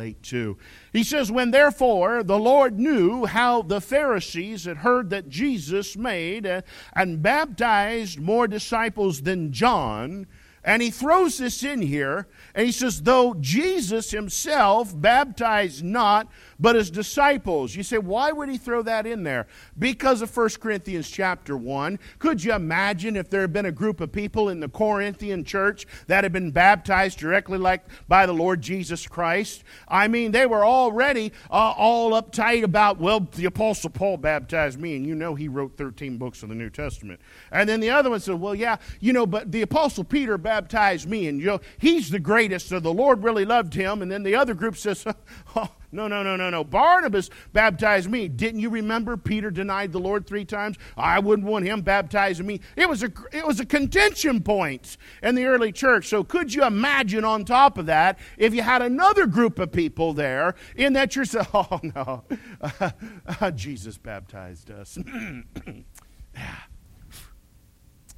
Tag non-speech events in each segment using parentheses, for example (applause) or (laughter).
8 2. He says, When therefore the Lord knew how the Pharisees had heard that Jesus made uh, and baptized more disciples than John, and he throws this in here, and he says, Though Jesus himself baptized not, but his disciples. You say, why would he throw that in there? Because of 1 Corinthians chapter 1. Could you imagine if there had been a group of people in the Corinthian church that had been baptized directly like by the Lord Jesus Christ? I mean, they were already uh, all uptight about, well, the Apostle Paul baptized me, and you know he wrote 13 books of the New Testament. And then the other one said, well, yeah, you know, but the Apostle Peter baptized me, and you know, he's the greatest, so the Lord really loved him. And then the other group says, (laughs) oh, no, no, no, no, no. Barnabas baptized me. Didn't you remember Peter denied the Lord three times? I wouldn't want him baptizing me. It was a it was a contention point in the early church. So could you imagine on top of that if you had another group of people there in that church? (laughs) Oh no, (laughs) Jesus baptized us. (clears throat)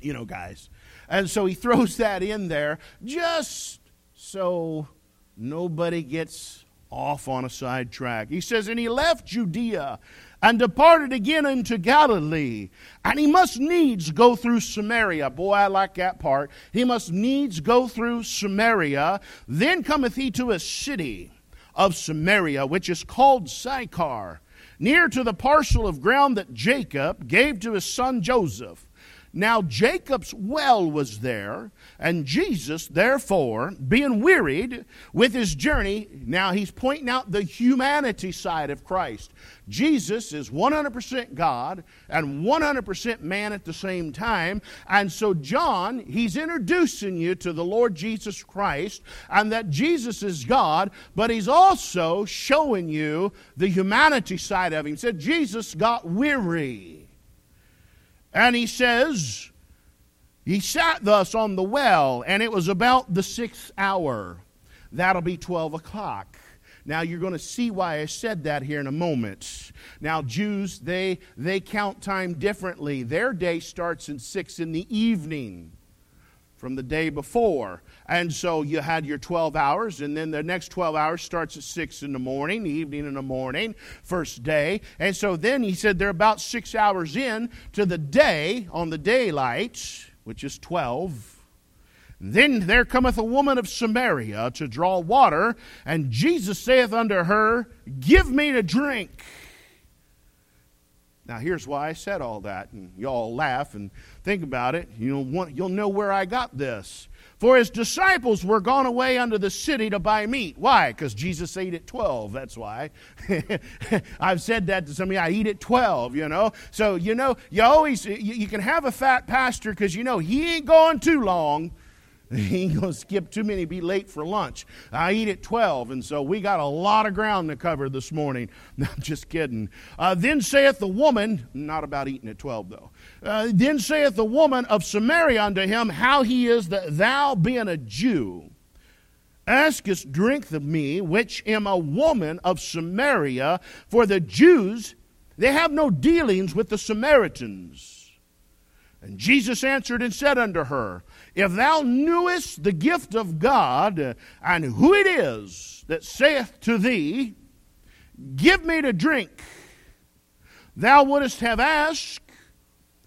you know, guys. And so he throws that in there just so nobody gets off on a side track. He says, And he left Judea and departed again into Galilee. And he must needs go through Samaria. Boy, I like that part. He must needs go through Samaria. Then cometh he to a city of Samaria, which is called Sychar, near to the parcel of ground that Jacob gave to his son Joseph. Now Jacob's well was there, and Jesus, therefore, being wearied with his journey, now he's pointing out the humanity side of Christ. Jesus is 100% God and 100% man at the same time. And so, John, he's introducing you to the Lord Jesus Christ and that Jesus is God, but he's also showing you the humanity side of him. He said, Jesus got weary. And he says, He sat thus on the well, and it was about the sixth hour. That'll be 12 o'clock. Now you're going to see why I said that here in a moment. Now Jews they they count time differently. Their day starts at 6 in the evening from the day before. And so you had your 12 hours, and then the next 12 hours starts at 6 in the morning, evening in the morning, first day. And so then he said they're about six hours in to the day on the daylight, which is 12. Then there cometh a woman of Samaria to draw water, and Jesus saith unto her, Give me to drink. Now, here's why I said all that, and y'all laugh and think about it. You'll, want, you'll know where I got this. For his disciples were gone away unto the city to buy meat. Why? Because Jesus ate at 12. That's why. (laughs) I've said that to somebody. I eat at 12, you know. So, you know, you always, you, you can have a fat pastor because you know he ain't going too long (laughs) He ain't going to skip too many, be late for lunch. I eat at 12, and so we got a lot of ground to cover this morning. (laughs) No, I'm just kidding. Uh, then saith the woman, not about eating at 12 though. Uh, then saith the woman of Samaria unto him, How he is that thou, being a Jew, askest drink of me, which am a woman of Samaria, for the Jews, they have no dealings with the Samaritans. And Jesus answered and said unto her, if thou knewest the gift of God uh, and who it is that saith to thee, Give me to drink, thou wouldst have asked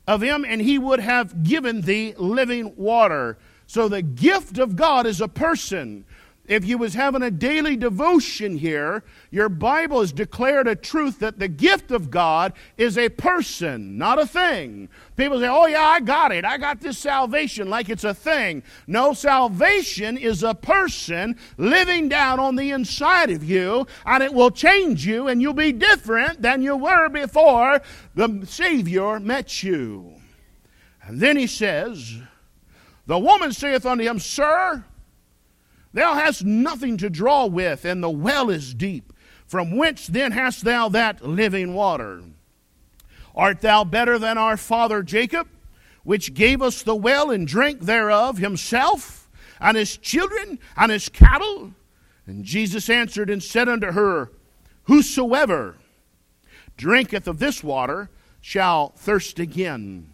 of him, and he would have given thee living water. So the gift of God is a person if you was having a daily devotion here, your Bible has declared a truth that the gift of God is a person, not a thing. People say, "Oh yeah, I got it. I got this salvation like it's a thing." No, salvation is a person living down on the inside of you, and it will change you and you'll be different than you were before the Savior met you. And then he says, "The woman saith unto him, Sir, Thou hast nothing to draw with, and the well is deep. From whence then hast thou that living water? Art thou better than our father Jacob, which gave us the well and drank thereof himself, and his children, and his cattle? And Jesus answered and said unto her, Whosoever drinketh of this water shall thirst again.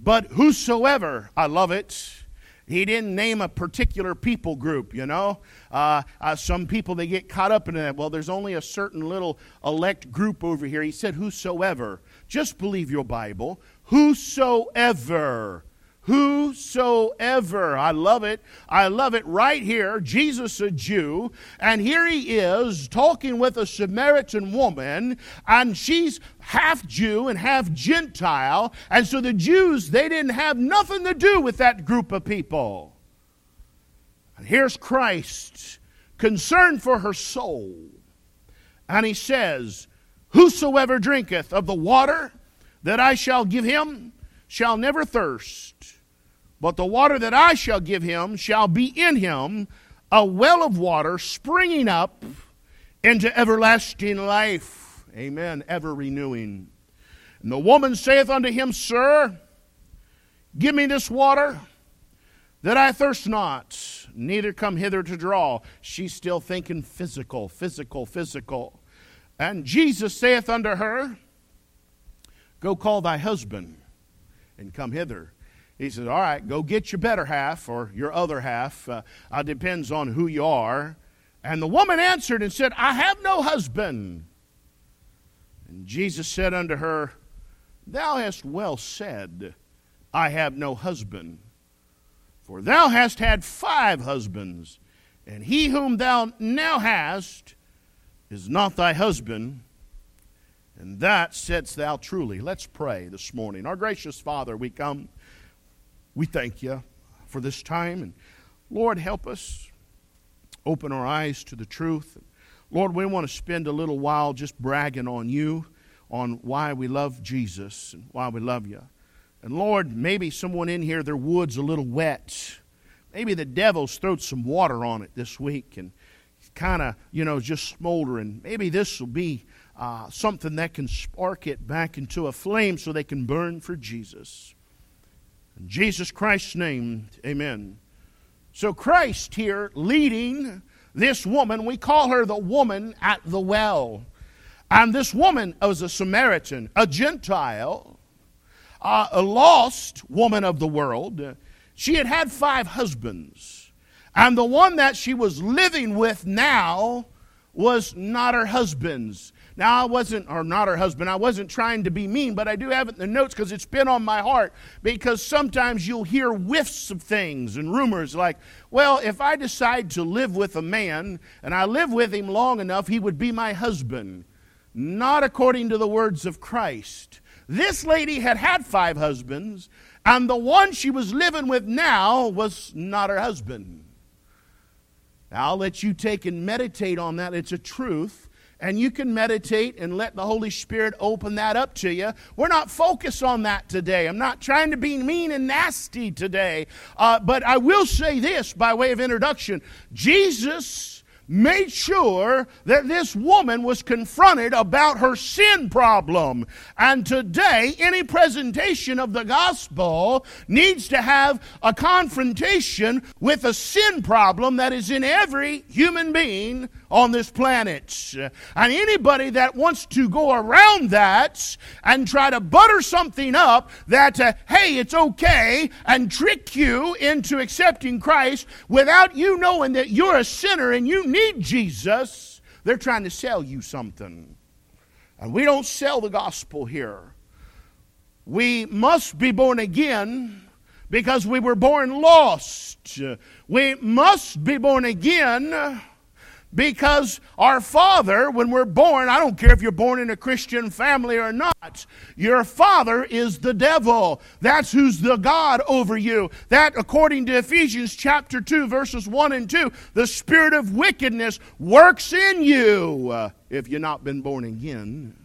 But whosoever, I love it, He didn't name a particular people group, you know. Uh, uh, some people, they get caught up in that. Well, there's only a certain little elect group over here. He said, Whosoever. Just believe your Bible. Whosoever Whosoever. I love it. I love it right here. Jesus, a Jew, and here he is talking with a Samaritan woman, and she's half Jew and half Gentile. And so the Jews, they didn't have nothing to do with that group of people. And here's Christ, concerned for her soul. And he says, Whosoever drinketh of the water that I shall give him shall never thirst, but the water that I shall give him shall be in him a well of water springing up into everlasting life. Amen. Ever renewing. And the woman saith unto him, Sir, give me this water that I thirst not, neither come hither to draw. She's still thinking physical, physical, physical. And Jesus saith unto her, Go call thy husband and come hither. He says, All right, go get your better half or your other half. Uh, depends on who you are. And the woman answered and said, I have no husband. And Jesus said unto her, Thou hast well said, I have no husband. For thou hast had five husbands, and he whom thou now hast is not thy husband and that saidst thou truly. Let's pray this morning. Our gracious Father, we come, we thank you for this time. And Lord, help us open our eyes to the truth. Lord, we want to spend a little while just bragging on you, on why we love Jesus and why we love you. And Lord, maybe someone in here, their wood's a little wet. Maybe the devil's thrown some water on it this week and kind of, you know, just smoldering. Maybe this will be uh, something that can spark it back into a flame so they can burn for Jesus. In Jesus Christ's name, amen. So, Christ here leading this woman, we call her the woman at the well. And this woman was a Samaritan, a Gentile, uh, a lost woman of the world. She had had five husbands. And the one that she was living with now was not her husband's. Now, I wasn't, or not her husband, I wasn't trying to be mean, but I do have it in the notes because it's been on my heart. Because sometimes you'll hear whiffs of things and rumors like, well, if I decide to live with a man and I live with him long enough, he would be my husband. Not according to the words of Christ. This lady had had five husbands, and the one she was living with now was not her husband. I'll let you take and meditate on that. It's a truth and you can meditate and let the Holy Spirit open that up to you. We're not focused on that today. I'm not trying to be mean and nasty today, uh, but I will say this by way of introduction Jesus made sure that this woman was confronted about her sin problem. And today, any presentation of the gospel needs to have a confrontation with a sin problem that is in every human being on this planet. And anybody that wants to go around that and try to butter something up that, uh, hey, it's okay, and trick you into accepting Christ without you knowing that you're a sinner and you need Jesus, they're trying to sell you something. And we don't sell the gospel here. We must be born again because we were born lost. We must be born again because our father, when we're born, I don't care if you're born in a Christian family or not, your father is the devil. That's who's the God over you. That, according to Ephesians chapter 2, verses 1 and 2, the spirit of wickedness works in you uh, if you've not been born again.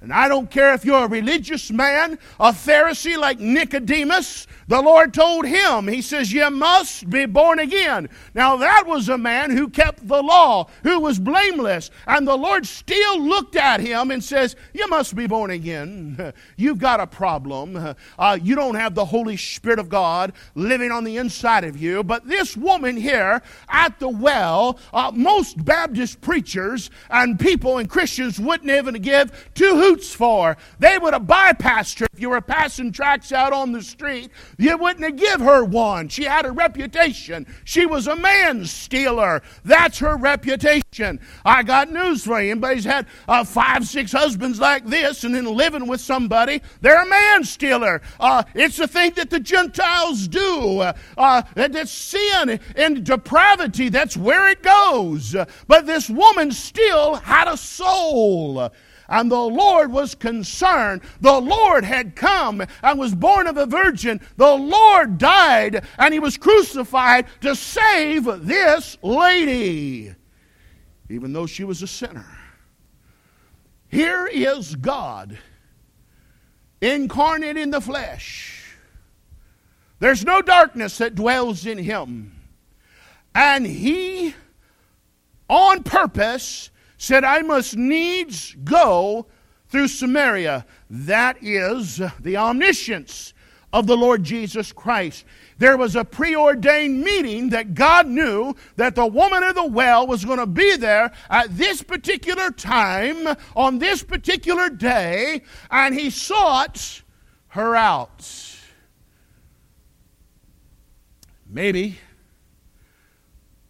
And I don't care if you're a religious man, a Pharisee like Nicodemus, the Lord told him, He says, You must be born again. Now, that was a man who kept the law, who was blameless. And the Lord still looked at him and says, You must be born again. (laughs) You've got a problem. Uh, you don't have the Holy Spirit of God living on the inside of you. But this woman here at the well, uh, most Baptist preachers and people and Christians wouldn't even give to who for. They would have bypassed her if you were passing tracts out on the street. You wouldn't have give her one. She had a reputation. She was a man stealer. That's her reputation. I got news for you. Anybody's had uh, five, six husbands like this and then living with somebody, they're a man stealer. Uh, it's a thing that the Gentiles do. Uh, uh that's sin and depravity. That's where it goes. But this woman still had a soul. And the Lord was concerned. The Lord had come and was born of a virgin. The Lord died and he was crucified to save this lady, even though she was a sinner. Here is God incarnate in the flesh. There's no darkness that dwells in him. And he, on purpose, said, I must needs go through Samaria. That is the omniscience of the Lord Jesus Christ. There was a preordained meeting that God knew that the woman of the well was going to be there at this particular time, on this particular day, and He sought her out. Maybe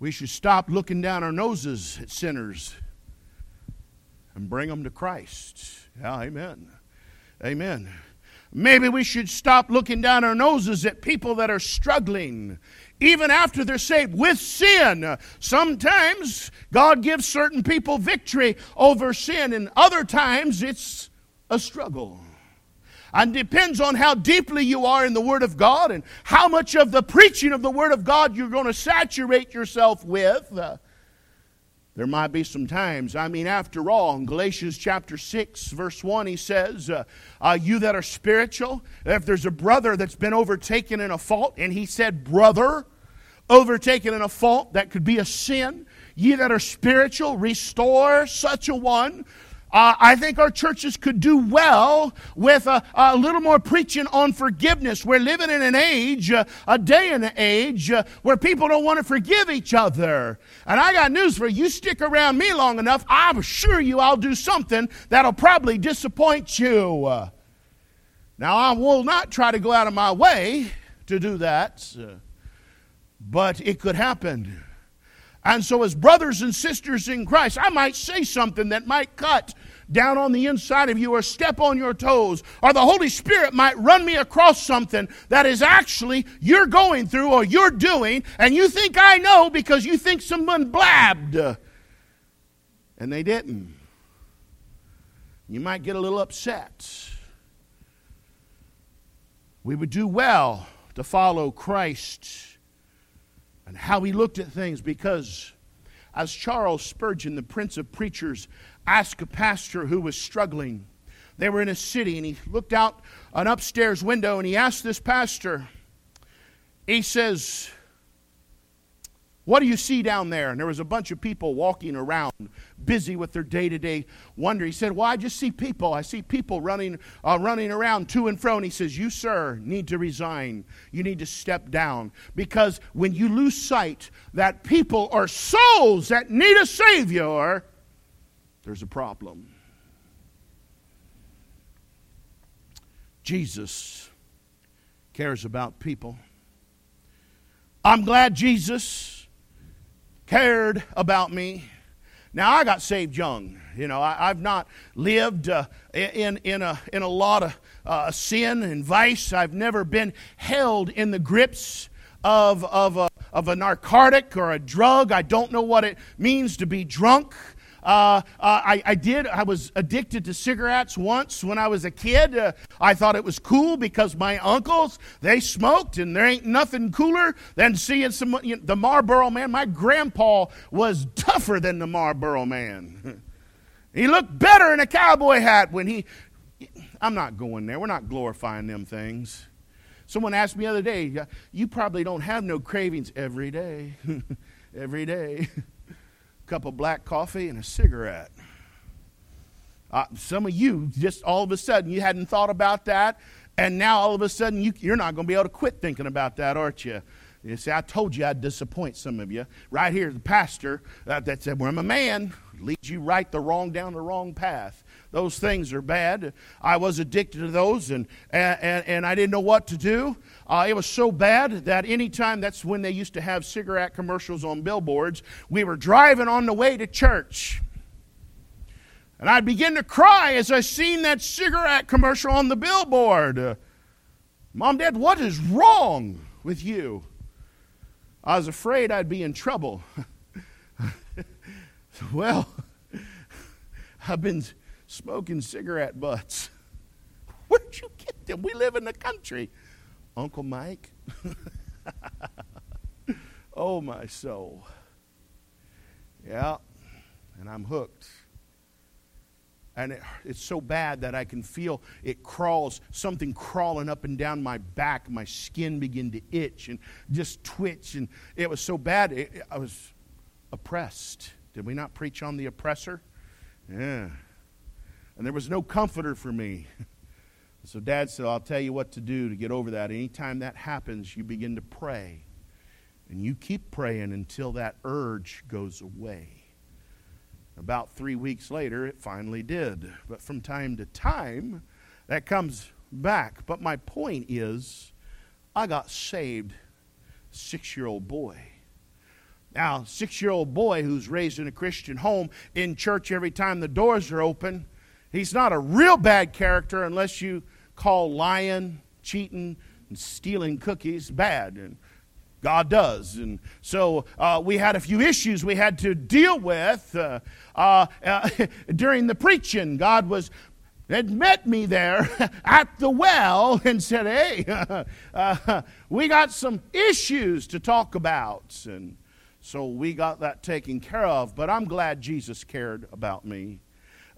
we should stop looking down our noses at sinners and bring them to Christ. Yeah, amen. Amen. Maybe we should stop looking down our noses at people that are struggling, even after they're saved, with sin. Sometimes God gives certain people victory over sin, and other times it's a struggle. And depends on how deeply you are in the Word of God and how much of the preaching of the Word of God you're going to saturate yourself with. There might be some times, I mean, after all, in Galatians chapter 6, verse 1, he says, uh, uh, You that are spiritual, if there's a brother that's been overtaken in a fault, and he said, Brother, overtaken in a fault that could be a sin, ye that are spiritual, restore such a one uh, I think our churches could do well with a, a, little more preaching on forgiveness. We're living in an age, uh, a day and an age, uh, where people don't want to forgive each other. And I got news for you. You stick around me long enough, I assure you I'll do something that'll probably disappoint you. Now, I will not try to go out of my way to do that, but it could happen. And so, as brothers and sisters in Christ, I might say something that might cut down on the inside of you or step on your toes, or the Holy Spirit might run me across something that is actually you're going through or you're doing, and you think I know because you think someone blabbed. And they didn't. You might get a little upset. We would do well to follow Christ and how he looked at things because as Charles Spurgeon, the prince of preachers, asked a pastor who was struggling, they were in a city and he looked out an upstairs window and he asked this pastor, he says, what do you see down there? And there was a bunch of people walking around, busy with their day to day wonder. He said, Well, I just see people. I see people running, uh, running around to and fro. And he says, You, sir, need to resign. You need to step down. Because when you lose sight that people are souls that need a Savior, there's a problem. Jesus cares about people. I'm glad Jesus cared about me. Now, I got saved young. You know, I, have not lived uh, in, in, a, in a lot of uh, sin and vice. I've never been held in the grips of, of, a, of a narcotic or a drug. I don't know what it means to be drunk. Uh, uh, I, I, did. I was addicted to cigarettes once when I was a kid. Uh, I thought it was cool because my uncles they smoked, and there ain't nothing cooler than seeing some you know, the Marlboro man. My grandpa was tougher than the Marlboro man. (laughs) he looked better in a cowboy hat when he. I'm not going there. We're not glorifying them things. Someone asked me the other day, "You probably don't have no cravings every day, (laughs) every day." (laughs) cup of black coffee and a cigarette. Uh, some of you, just all of a sudden, you hadn't thought about that, and now all of a sudden you, you're not going to be able to quit thinking about that, aren't you? You see, I told you I'd disappoint some of you. Right here, the pastor uh, that said, Well, I'm a man. leads you right the wrong down the wrong path. Those things are bad. I was addicted to those, and, and, and I didn't know what to do. Uh, it was so bad that anytime, that's when they used to have cigarette commercials on billboards, we were driving on the way to church. And I'd begin to cry as I seen that cigarette commercial on the billboard. Mom, Dad, what is wrong with you? I was afraid I'd be in trouble. (laughs) well, I've been smoking cigarette butts. (laughs) Where'd you get them? We live in the country. Uncle Mike. (laughs) oh, my soul. Yeah, and I'm hooked. And it, it's so bad that I can feel it crawls, something crawling up and down my back. My skin begin to itch and just twitch. And it was so bad, it, I was oppressed. Did we not preach on the oppressor? Yeah and there was no comforter for me. (laughs) So dad said, I'll tell you what to do to get over that. Anytime that happens, you begin to pray. And you keep praying until that urge goes away. About three weeks later, it finally did. But from time to time, that comes back. But my point is, I got saved, six year old boy. Now, six year old boy who's raised in a Christian home, in church every time the doors are open, He's not a real bad character unless you call lying, cheating, and stealing cookies bad. And God does. And so uh, we had a few issues we had to deal with uh, uh, uh (laughs) during the preaching. God was had met me there (laughs) at the well and said, Hey, (laughs) uh, we got some issues to talk about. And so we got that taken care of. But I'm glad Jesus cared about me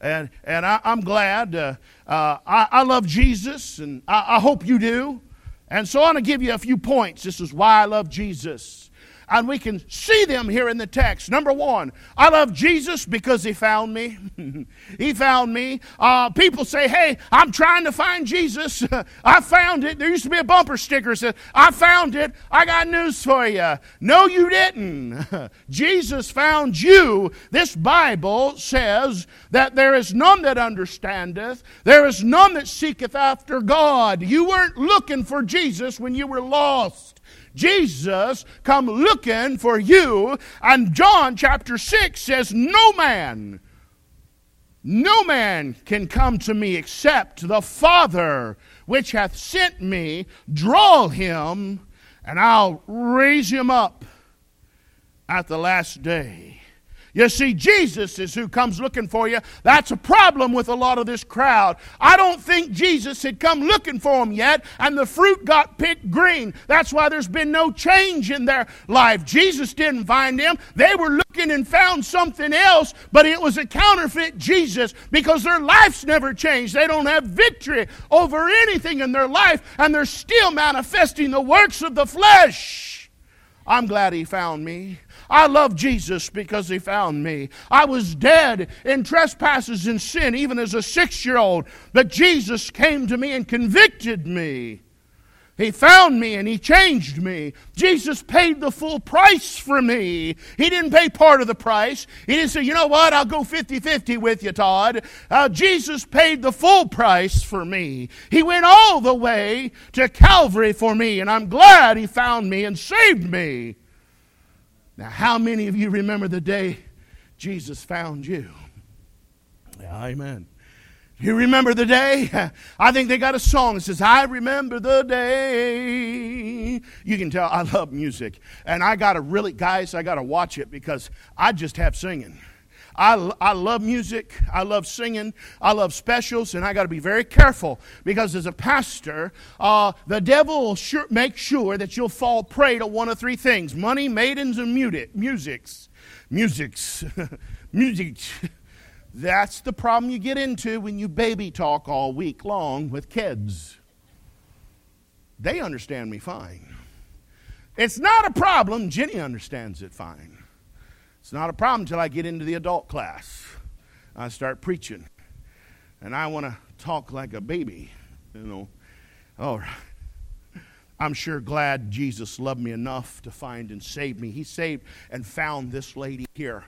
and, and I, am glad. Uh, uh, I, I, love Jesus, and I, I hope you do. And so I want to give you a few points. This is why I love Jesus and we can see them here in the text. Number one, I love Jesus because he found me. (laughs) he found me. Uh, people say, hey, I'm trying to find Jesus. (laughs) I found it. There used to be a bumper sticker that said, I found it. I got news for you. No, you didn't. (laughs) Jesus found you. This Bible says that there is none that understandeth, there is none that seeketh after God. You weren't looking for Jesus when you were lost. Jesus come looking for you. And John chapter 6 says, No man, no man can come to me except the Father which hath sent me, draw him, and I'll raise him up at the last day. You see, Jesus is who comes looking for you. That's a problem with a lot of this crowd. I don't think Jesus had come looking for them yet, and the fruit got picked green. That's why there's been no change in their life. Jesus didn't find them. They were looking and found something else, but it was a counterfeit Jesus because their life's never changed. They don't have victory over anything in their life, and they're still manifesting the works of the flesh. I'm glad he found me. I love Jesus because he found me. I was dead in trespasses and sin, even as a six year old, but Jesus came to me and convicted me. He found me and He changed me. Jesus paid the full price for me. He didn't pay part of the price. He didn't say, you know what, I'll go 50 50 with you, Todd. Uh, Jesus paid the full price for me. He went all the way to Calvary for me, and I'm glad He found me and saved me. Now, how many of you remember the day Jesus found you? Amen. You remember the day? (laughs) I think they got a song that says, I remember the day. You can tell I love music. And I got to really, guys, I got to watch it because I just have singing. I, I love music. I love singing. I love specials, and I got to be very careful because as a pastor, uh, the devil will sure, make sure that you'll fall prey to one of three things money, maidens, and music. Musics. Musics. (laughs) Music. That's the problem you get into when you baby talk all week long with kids. They understand me fine. It's not a problem. Jenny understands it fine. It's not a problem until I get into the adult class. I start preaching. And I want to talk like a baby, you know. Oh, I'm sure glad Jesus loved me enough to find and save me. He saved and found this lady here.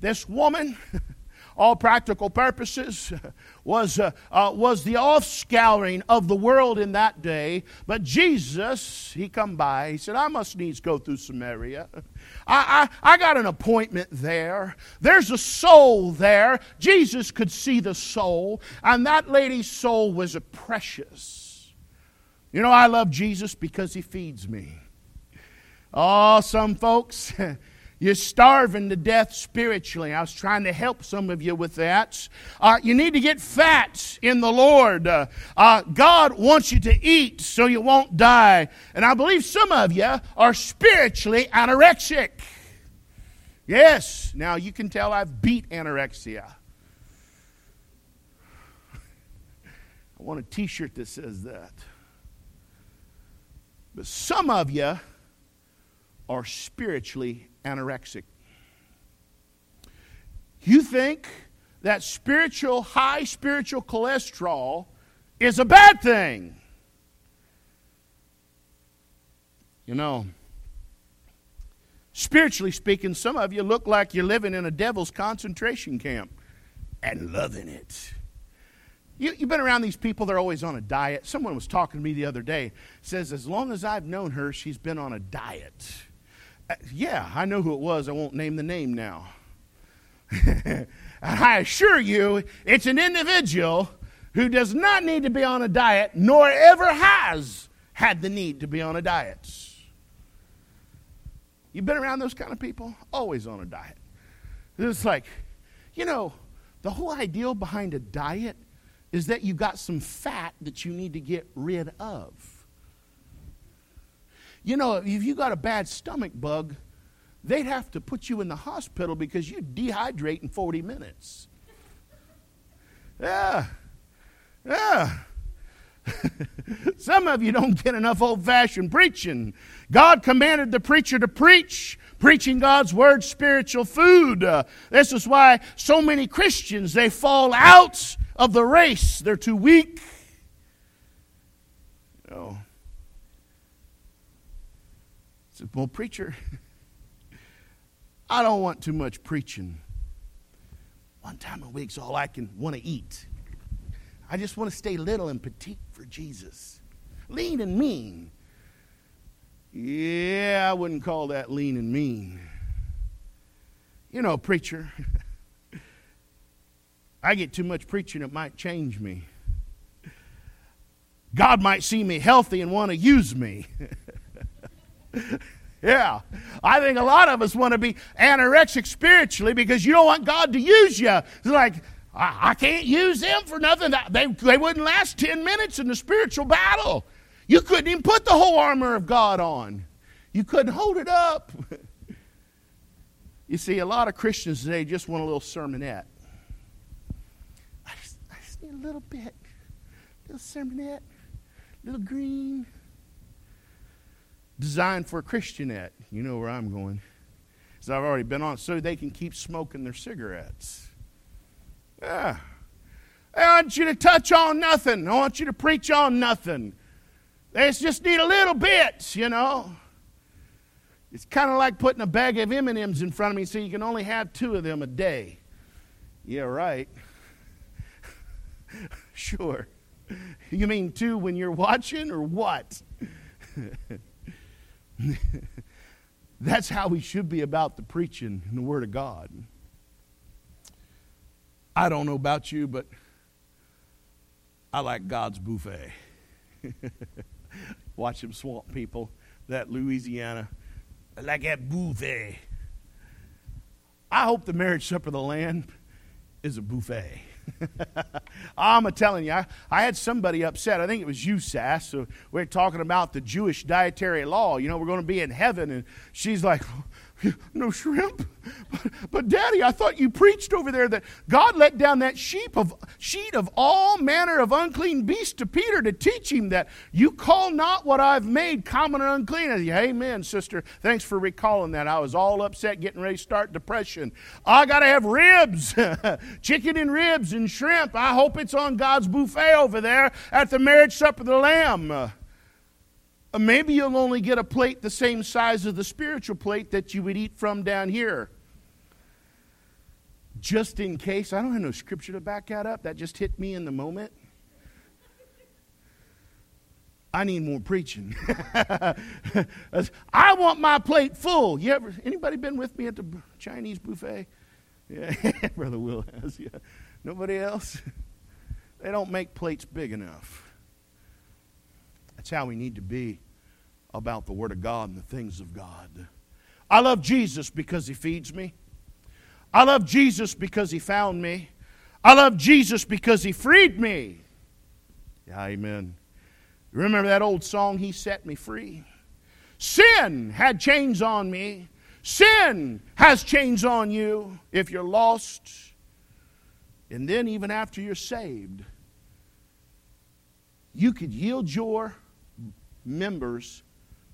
This woman (laughs) all practical purposes, (laughs) was, uh, uh, was the offscouring of the world in that day. But Jesus, he come by, he said, I must needs go through Samaria. (laughs) I, I, I got an appointment there. There's a soul there. Jesus could see the soul, and that lady's soul was precious. You know, I love Jesus because he feeds me. Oh, some folks, (laughs) you're starving to death spiritually. I was trying to help some of you with that. Uh, you need to get fat in the Lord. Uh, uh, God wants you to eat so you won't die. And I believe some of you are spiritually anorexic. Yes, now you can tell I've beat anorexia. I want a t shirt that says that. But some of you, are spiritually anorexic. You think that spiritual, high spiritual cholesterol is a bad thing. You know, spiritually speaking, some of you look like you're living in a devil's concentration camp and loving it. You, have been around these people, they're always on a diet. Someone was talking to me the other day, says, as long as I've known her, she's been on a diet. Uh, yeah, I know who it was. I won't name the name now. (laughs) I assure you, it's an individual who does not need to be on a diet, nor ever has had the need to be on a diet. You've been around those kind of people? Always on a diet. It's like, you know, the whole ideal behind a diet is that you've got some fat that you need to get rid of. You know, if you got a bad stomach bug, they'd have to put you in the hospital because you'd dehydrate in 40 minutes. Yeah. Yeah. (laughs) Some of you don't get enough old fashioned preaching. God commanded the preacher to preach, preaching God's word, spiritual food. Uh, this is why so many Christians they fall out of the race. They're too weak. You know, said, Well, preacher, (laughs) I don't want too much preaching. One time a week's all I can want to eat. I just want to stay little and petite for Jesus. Lean and mean. Yeah, I wouldn't call that lean and mean. You know, preacher, (laughs) I get too much preaching, it might change me. God might see me healthy and want to use me. (laughs) (laughs) yeah. I think a lot of us want to be anorexic spiritually because you don't want God to use you. It's like, I, I can't use them for nothing. They, they wouldn't last 10 minutes in the spiritual battle. You couldn't even put the whole armor of God on, you couldn't hold it up. (laughs) you see, a lot of Christians today just want a little sermonette. I just, I just need a little bit, a little sermonette, a little green designed for a Christianette. You know where I'm going. As I've already been on, so they can keep smoking their cigarettes. Yeah. I want you to touch on nothing. I want you to preach on nothing. They just need a little bit, you know. It's kind of like putting a bag of M&Ms in front of me so you can only have two of them a day. Yeah, right. (laughs) sure. You mean two when you're watching or what? (laughs) (laughs) That's how we should be about the preaching and the Word of God. I don't know about you, but I like God's buffet. (laughs) Watch them swamp people, that Louisiana. I like that buffet. I hope the marriage supper of the Lamb is a buffet. (laughs) I'm telling you, I, I, had somebody upset. I think it was you, Sass. So we're talking about the Jewish dietary law. You know, we're going to be in heaven. And she's like, no shrimp. But, but, Daddy, I thought you preached over there that God let down that sheep of, sheet of all manner of unclean beasts to Peter to teach him that you call not what I've made common or unclean. I said, Amen, sister. Thanks for recalling that. I was all upset getting ready to start depression. I got to have ribs, (laughs) chicken and ribs and shrimp. I hope it's on God's buffet over there at the marriage supper of the Lamb. Uh, maybe you'll only get a plate the same size as the spiritual plate that you would eat from down here. just in case, I don't have no scripture to back that up. That just hit me in the moment. I need more preaching. (laughs) I want my plate full. You ever anybody been with me at the Chinese buffet? Yeah, (laughs) Brother Will has. Yeah. Nobody else? They don't make plates big enough. That's how we need to be about the Word of God and the things of God. I love Jesus because He feeds me. I love Jesus because He found me. I love Jesus because He freed me. Yeah, amen. Remember that old song, He Set Me Free? Sin had chains on me. Sin has chains on you if you're lost. And then, even after you're saved, you could yield your members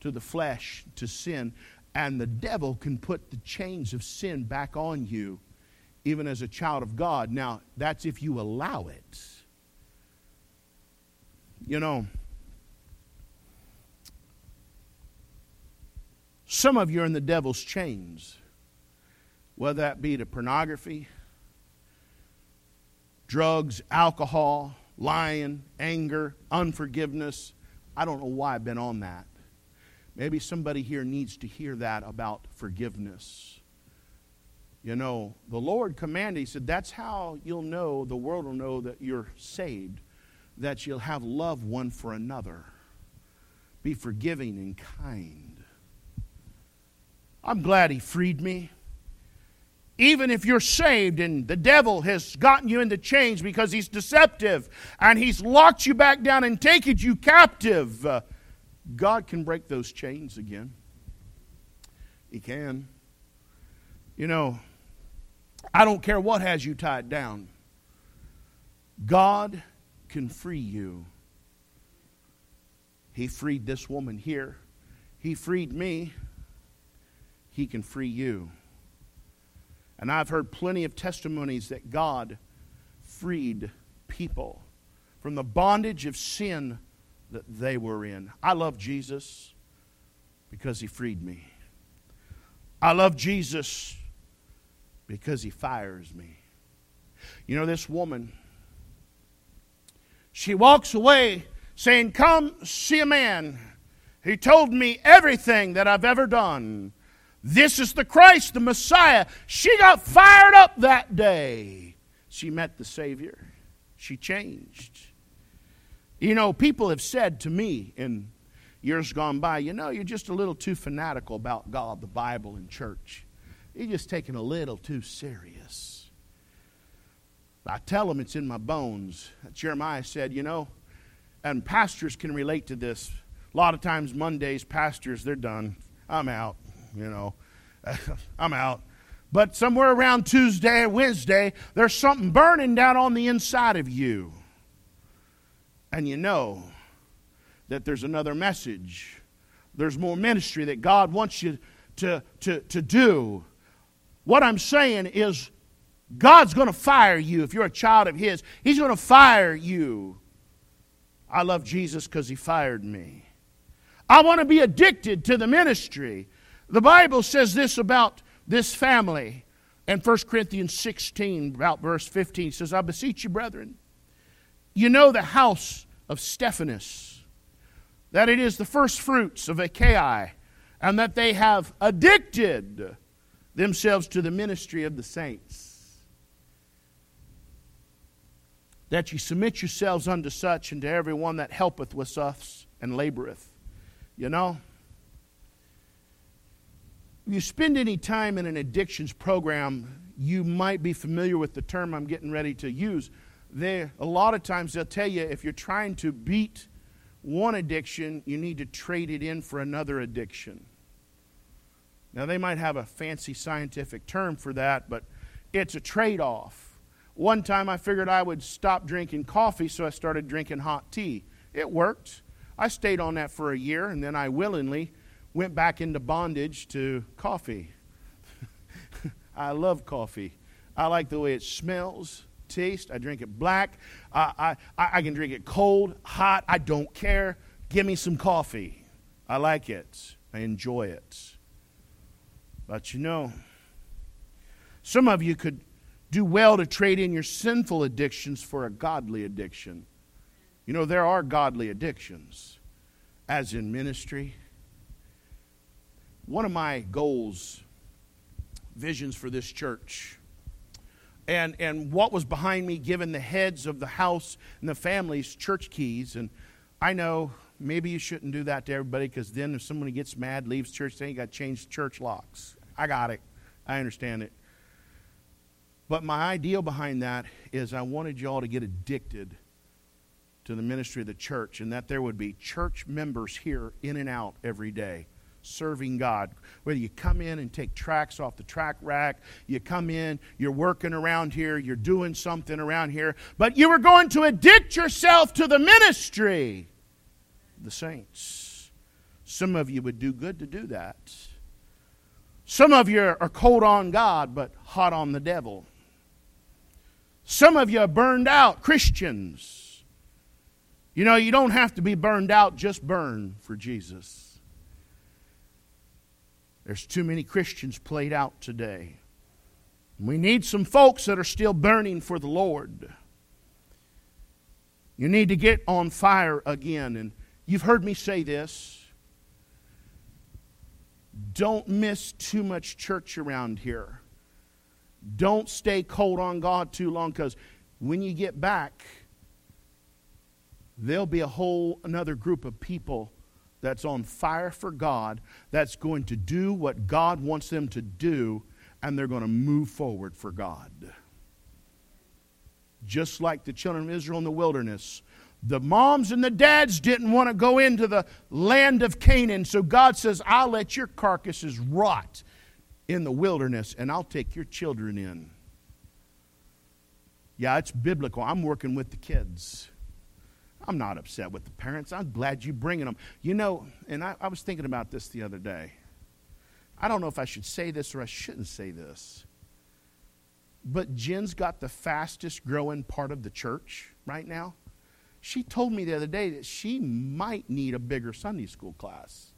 to the flesh, to sin, and the devil can put the chains of sin back on you, even as a child of God. Now, that's if you allow it. You know, Some of you are in the devil's chains, whether that be to pornography, drugs, alcohol, lying, anger, unforgiveness. I don't know why I've been on that. Maybe somebody here needs to hear that about forgiveness. You know, the Lord commanded, He said, that's how you'll know, the world will know that you're saved, that you'll have love one for another, be forgiving and kind. I'm glad He freed me. Even if you're saved and the devil has gotten you into chains because he's deceptive and he's locked you back down and taken you captive, uh, God can break those chains again. He can. You know, I don't care what has you tied down, God can free you. He freed this woman here, He freed me. He can free you. And I've heard plenty of testimonies that God freed people from the bondage of sin that they were in. I love Jesus because he freed me. I love Jesus because he fires me. You know, this woman, she walks away saying, Come see a man. He told me everything that I've ever done. This is the Christ, the Messiah. She got fired up that day. She met the Savior. She changed. You know, people have said to me in years gone by, you know, you're just a little too fanatical about God, the Bible, and church. You're just taking a little too serious. I tell them it's in my bones. Jeremiah said, you know, and pastors can relate to this. A lot of times, Mondays, pastors, they're done. I'm out you know, (laughs) I'm out. But somewhere around Tuesday Wednesday, there's something burning down on the inside of you. And you know that there's another message. There's more ministry that God wants you to, to, to do. What I'm saying is, God's going to fire you if you're a child of His. He's going to fire you. I love Jesus because He fired me. I want to be addicted to the ministry. The Bible says this about this family in 1 Corinthians 16, about verse 15. It says, I beseech you, brethren, you know the house of Stephanas, that it is the first fruits of Achaia, and that they have addicted themselves to the ministry of the saints. That ye submit yourselves unto such, and to every one that helpeth with us and laboreth. You know? If you spend any time in an addictions program, you might be familiar with the term I'm getting ready to use. They, a lot of times they'll tell you if you're trying to beat one addiction, you need to trade it in for another addiction. Now, they might have a fancy scientific term for that, but it's a trade off. One time I figured I would stop drinking coffee, so I started drinking hot tea. It worked. I stayed on that for a year, and then I willingly went back into bondage to coffee. (laughs) I love coffee. I like the way it smells, tastes. I drink it black. I, I, I can drink it cold, hot. I don't care. Give me some coffee. I like it. I enjoy it. But you know, some of you could do well to trade in your sinful addictions for a godly addiction. You know, there are godly addictions, as in ministry. One of my goals, visions for this church, and, and what was behind me giving the heads of the house and the families church keys. And I know maybe you shouldn't do that to everybody because then if somebody gets mad, leaves church, then you got to change church locks. I got it. I understand it. But my ideal behind that is I wanted y'all to get addicted to the ministry of the church and that there would be church members here in and out every day serving God. Whether you come in and take tracts off the tract rack, you come in, you're working around here, you're doing something around here, but you were going to addict yourself to the ministry. The saints. Some of you would do good to do that. Some of you are cold on God, but hot on the devil. Some of you are burned out Christians. You know, you don't have to be burned out, just burn for Jesus. There's too many Christians played out today. We need some folks that are still burning for the Lord. You need to get on fire again. And you've heard me say this. Don't miss too much church around here. Don't stay cold on God too long because when you get back, there'll be a whole another group of people that's on fire for God that's going to do what God wants them to do and they're going to move forward for God. Just like the children of Israel in the wilderness. The moms and the dads didn't want to go into the land of Canaan, so God says, I'll let your carcasses rot in the wilderness, and I'll take your children in. Yeah, it's biblical. I'm working with the kids. I'm not upset with the parents. I'm glad you're bringing them. You know, and I, I was thinking about this the other day. I don't know if I should say this or I shouldn't say this. But Jen's got the fastest growing part of the church right now. She told me the other day that she might need a bigger Sunday school class.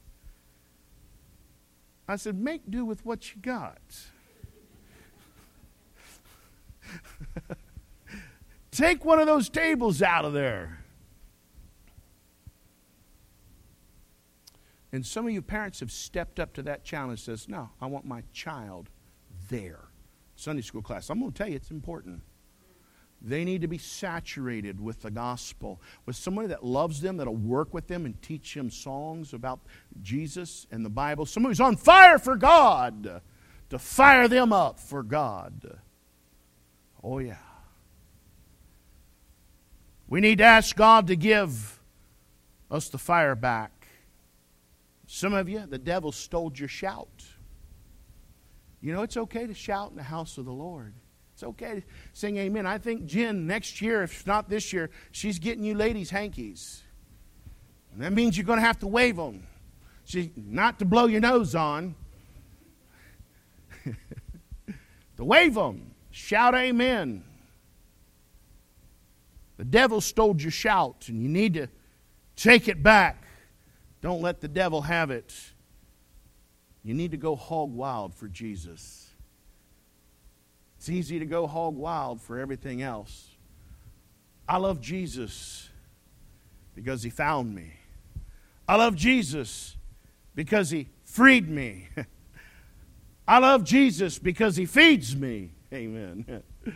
I said, make do with what you got. (laughs) Take one of those tables out of there. And some of you parents have stepped up to that challenge says, No, I want my child there. Sunday school class. I'm going to tell you it's important. They need to be saturated with the gospel, with somebody that loves them, that'll work with them and teach them songs about Jesus and the Bible. Somebody who's on fire for God, to fire them up for God. Oh, yeah. We need to ask God to give us the fire back. Some of you, the devil stole your shout. You know, it's okay to shout in the house of the Lord. It's okay to sing amen. I think Jen, next year, if not this year, she's getting you ladies hankies. And that means you're going to have to wave them. She, not to blow your nose on, (laughs) to wave them. Shout amen. The devil stole your shout, and you need to take it back. Don't let the devil have it. You need to go hog wild for Jesus. It's easy to go hog wild for everything else. I love Jesus because he found me. I love Jesus because he freed me. (laughs) I love Jesus because he feeds me. Amen. (laughs)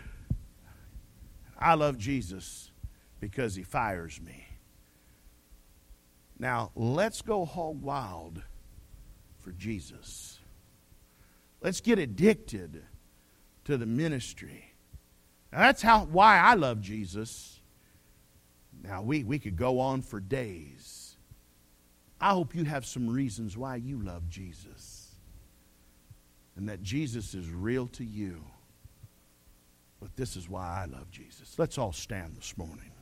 I love Jesus because he fires me. Now, let's go hog wild for Jesus. Let's get addicted to the ministry. Now, that's how why I love Jesus. Now we, we could go on for days. I hope you have some reasons why you love Jesus. And that Jesus is real to you. But this is why I love Jesus. Let's all stand this morning.